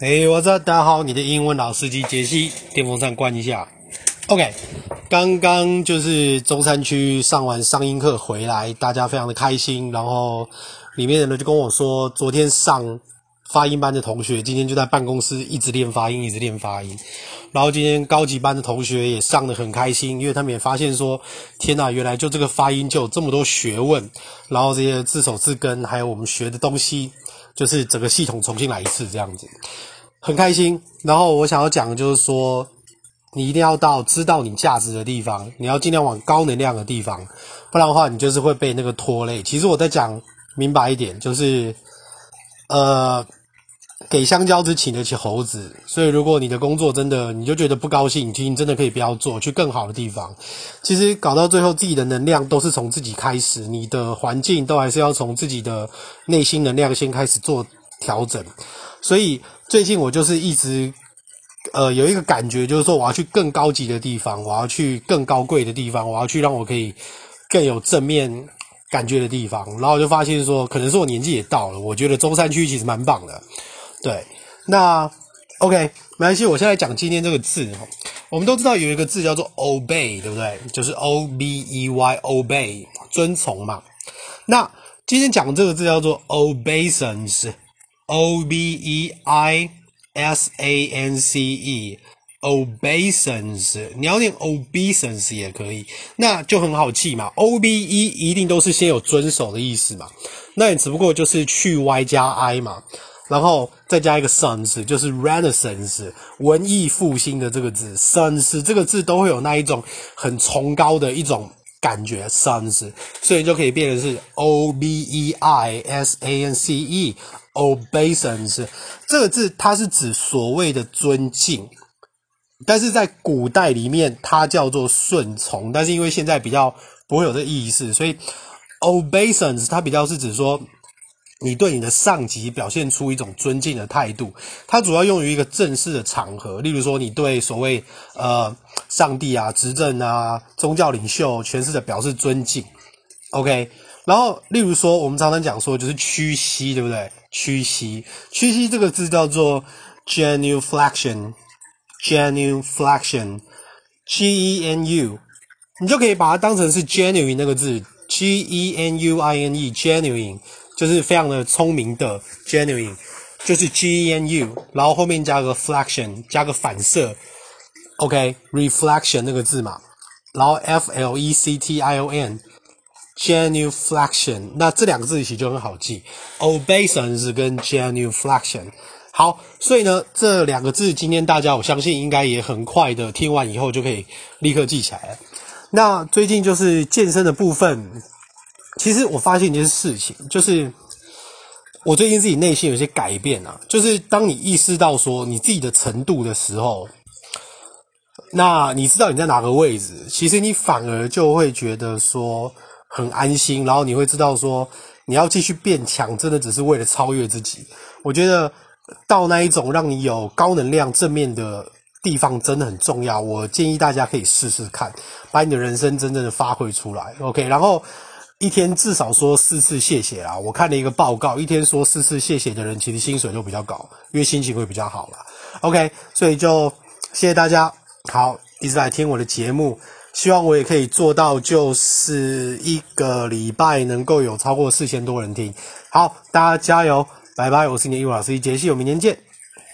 嘿，我说大家好，你的英文老司机杰西，电风扇关一下。OK，刚刚就是中山区上完商英课回来，大家非常的开心。然后里面的人就跟我说，昨天上发音班的同学今天就在办公室一直练发音，一直练发音。然后今天高级班的同学也上得很开心，因为他们也发现说，天哪，原来就这个发音就有这么多学问。然后这些字首字根，还有我们学的东西，就是整个系统重新来一次这样子。很开心，然后我想要讲的就是说，你一定要到知道你价值的地方，你要尽量往高能量的地方，不然的话，你就是会被那个拖累。其实我在讲明白一点，就是，呃，给香蕉只请得起猴子。所以，如果你的工作真的你就觉得不高兴，其实你真的可以不要做，去更好的地方。其实搞到最后，自己的能量都是从自己开始，你的环境都还是要从自己的内心能量先开始做调整。所以。最近我就是一直，呃，有一个感觉，就是说我要去更高级的地方，我要去更高贵的地方，我要去让我可以更有正面感觉的地方。然后我就发现说，可能是我年纪也到了，我觉得中山区其实蛮棒的。对，那 OK，没关系，我现在讲今天这个字。我们都知道有一个字叫做 obey，对不对？就是 O B E Y，obey，遵从嘛。那今天讲这个字叫做 obeisance。O B E I S A N C E，obeisance，你要念 obeisance 也可以，那就很好记嘛。O B E 一定都是先有遵守的意思嘛，那你只不过就是去 Y 加 I 嘛，然后再加一个 sons，就是 Renaissance 文艺复兴的这个字，sons 这个字都会有那一种很崇高的一种。感觉，sons，所以就可以变成是 o b e i s a n c e，obeisance 这个字它是指所谓的尊敬，但是在古代里面它叫做顺从，但是因为现在比较不会有这意思，所以 obeisance 它比较是指说。你对你的上级表现出一种尊敬的态度，它主要用于一个正式的场合，例如说你对所谓呃上帝啊、执政啊、宗教领袖、全势的表示尊敬，OK。然后例如说我们常常讲说就是屈膝，对不对？屈膝，屈膝这个字叫做 genuflection，genuflection，G E N U，你就可以把它当成是 genuine 那个字，G E N U I N E，genuine。就是非常的聪明的 genuine，就是 G E N U，然后后面加个 flexion，加个反射，OK，reflection、那个字嘛，然后 F L E C T I O N，genuflection，那这两个字其实就很好记，obeisance 跟 genuflection。好，所以呢，这两个字今天大家我相信应该也很快的听完以后就可以立刻记起来了。那最近就是健身的部分。其实我发现一件事情，就是我最近自己内心有些改变啊。就是当你意识到说你自己的程度的时候，那你知道你在哪个位置，其实你反而就会觉得说很安心，然后你会知道说你要继续变强，真的只是为了超越自己。我觉得到那一种让你有高能量、正面的地方真的很重要。我建议大家可以试试看，把你的人生真正的发挥出来。OK，然后。一天至少说四次谢谢啦！我看了一个报告，一天说四次谢谢的人，其实薪水就比较高，因为心情会比较好啦。OK，所以就谢谢大家，好，一直来听我的节目，希望我也可以做到，就是一个礼拜能够有超过四千多人听。好，大家加油，拜拜！我是你的英文老师杰西，我明天见。